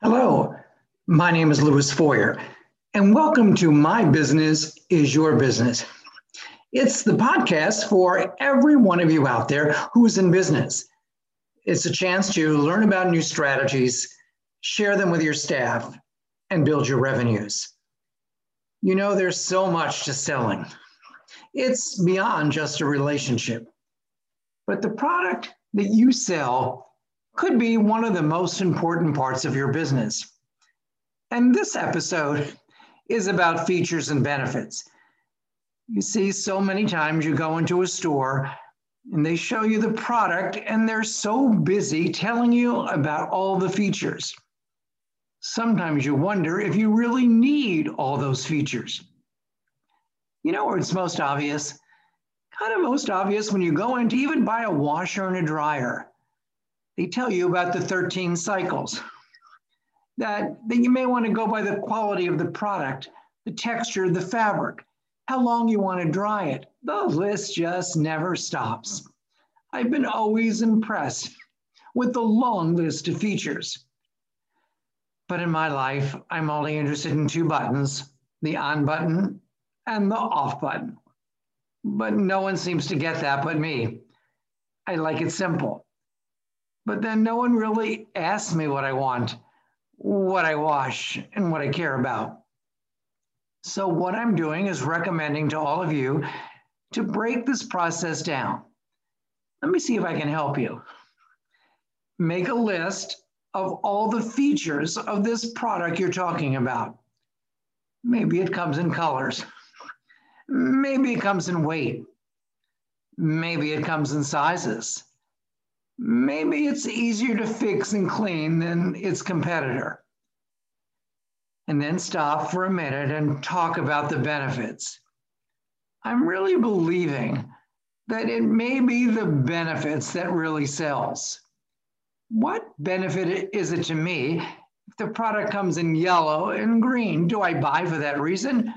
Hello, my name is Louis Foyer, and welcome to My Business is Your Business. It's the podcast for every one of you out there who's in business. It's a chance to learn about new strategies, share them with your staff, and build your revenues. You know, there's so much to selling. It's beyond just a relationship. But the product that you sell could be one of the most important parts of your business. And this episode is about features and benefits. You see, so many times you go into a store and they show you the product, and they're so busy telling you about all the features. Sometimes you wonder if you really need all those features. You know where it's most obvious? Kind of most obvious when you go in to even buy a washer and a dryer they tell you about the 13 cycles. That, that you may want to go by the quality of the product, the texture, the fabric, how long you want to dry it. The list just never stops. I've been always impressed with the long list of features. But in my life, I'm only interested in two buttons the on button and the off button. But no one seems to get that but me. I like it simple but then no one really asks me what I want, what I wash, and what I care about. So, what I'm doing is recommending to all of you to break this process down. Let me see if I can help you. Make a list of all the features of this product you're talking about. Maybe it comes in colors. Maybe it comes in weight. Maybe it comes in sizes maybe it's easier to fix and clean than its competitor. And then stop for a minute and talk about the benefits. I'm really believing that it may be the benefits that really sells. What benefit is it to me if the product comes in yellow and green? Do I buy for that reason?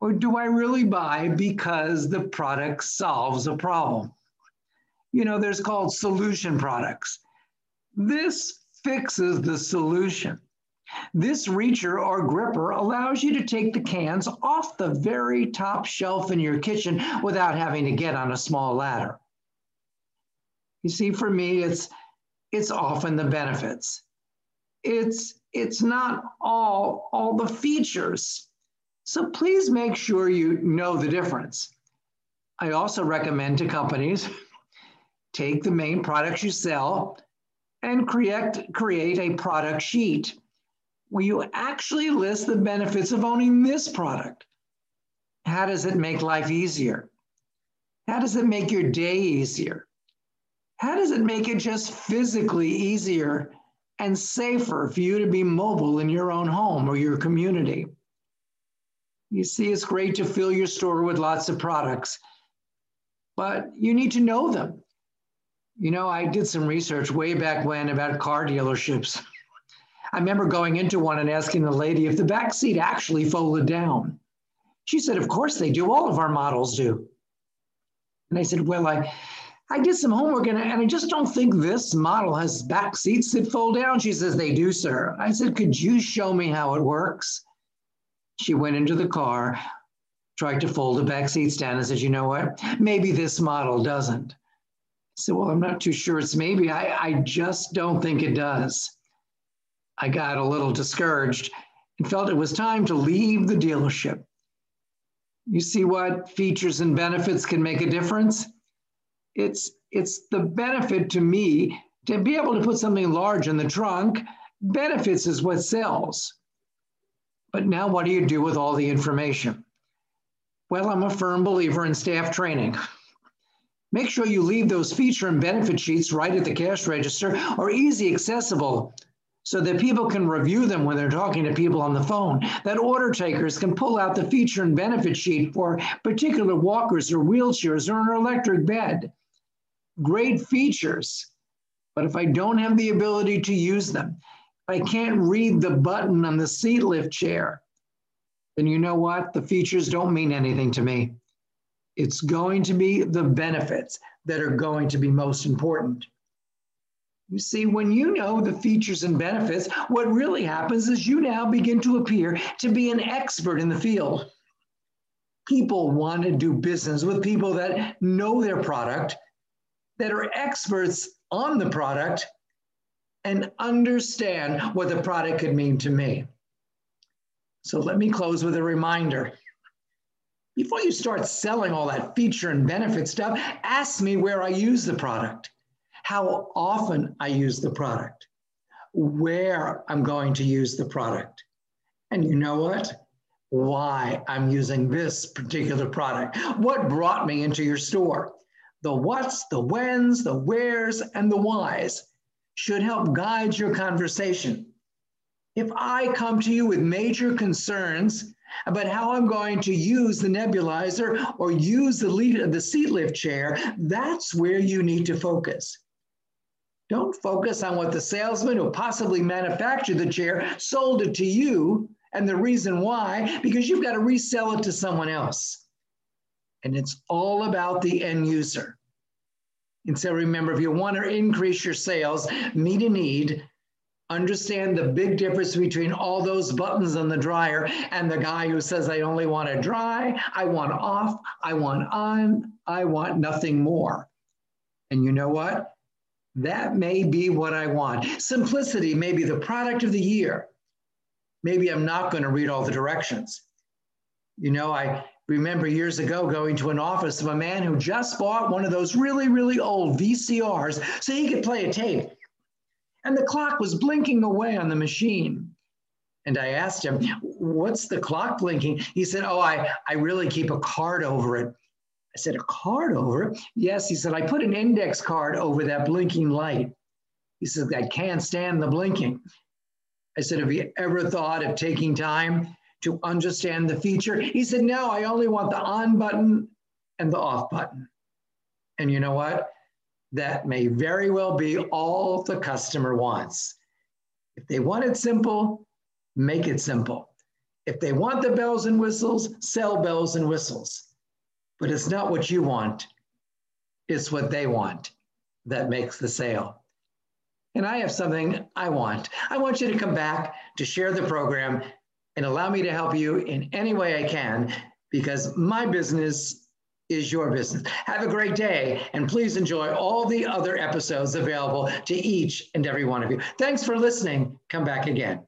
Or do I really buy because the product solves a problem? You know, there's called solution products. This fixes the solution. This reacher or gripper allows you to take the cans off the very top shelf in your kitchen without having to get on a small ladder. You see, for me, it's it's often the benefits. It's it's not all all the features. So please make sure you know the difference. I also recommend to companies take the main products you sell and create, create a product sheet where you actually list the benefits of owning this product. How does it make life easier? How does it make your day easier? How does it make it just physically easier and safer for you to be mobile in your own home or your community? You see, it's great to fill your store with lots of products, but you need to know them. You know, I did some research way back when about car dealerships. I remember going into one and asking the lady if the back seat actually folded down. She said, Of course they do. All of our models do. And I said, Well, I, I did some homework and, and I just don't think this model has back seats that fold down. She says, They do, sir. I said, Could you show me how it works? She went into the car, tried to fold the back seats down, and said, You know what? Maybe this model doesn't said, Well, I'm not too sure it's maybe. I, I just don't think it does. I got a little discouraged and felt it was time to leave the dealership. You see what features and benefits can make a difference? It's, it's the benefit to me to be able to put something large in the trunk. Benefits is what sells. But now, what do you do with all the information? Well, I'm a firm believer in staff training. Make sure you leave those feature and benefit sheets right at the cash register or easy accessible so that people can review them when they're talking to people on the phone. That order takers can pull out the feature and benefit sheet for particular walkers or wheelchairs or an electric bed. Great features. But if I don't have the ability to use them, if I can't read the button on the seat lift chair, then you know what? The features don't mean anything to me. It's going to be the benefits that are going to be most important. You see, when you know the features and benefits, what really happens is you now begin to appear to be an expert in the field. People want to do business with people that know their product, that are experts on the product, and understand what the product could mean to me. So let me close with a reminder. Before you start selling all that feature and benefit stuff, ask me where I use the product how often I use the product, where I'm going to use the product. And you know what? Why I'm using this particular product. What brought me into your store? The what's, the when's, the where's, and the why's should help guide your conversation. If I come to you with major concerns about how I'm going to use the nebulizer or use the, lead, the seat lift chair, that's where you need to focus. Don't focus on what the salesman who possibly manufactured the chair sold it to you and the reason why, because you've got to resell it to someone else. And it's all about the end user. And so remember, if you want to increase your sales, meet a need, understand the big difference between all those buttons on the dryer and the guy who says, I only want to dry, I want off, I want on, I want nothing more. And you know what? That may be what I want. Simplicity may be the product of the year. Maybe I'm not going to read all the directions. You know, I remember years ago going to an office of a man who just bought one of those really, really old VCRs so he could play a tape. And the clock was blinking away on the machine. And I asked him, What's the clock blinking? He said, Oh, I, I really keep a card over it. I said, a card over it? Yes, he said, I put an index card over that blinking light. He said, I can't stand the blinking. I said, have you ever thought of taking time to understand the feature? He said, no, I only want the on button and the off button. And you know what? That may very well be all the customer wants. If they want it simple, make it simple. If they want the bells and whistles, sell bells and whistles but it's not what you want, it's what they want that makes the sale. And I have something I want. I want you to come back to share the program and allow me to help you in any way I can because my business is your business. Have a great day and please enjoy all the other episodes available to each and every one of you. Thanks for listening. Come back again.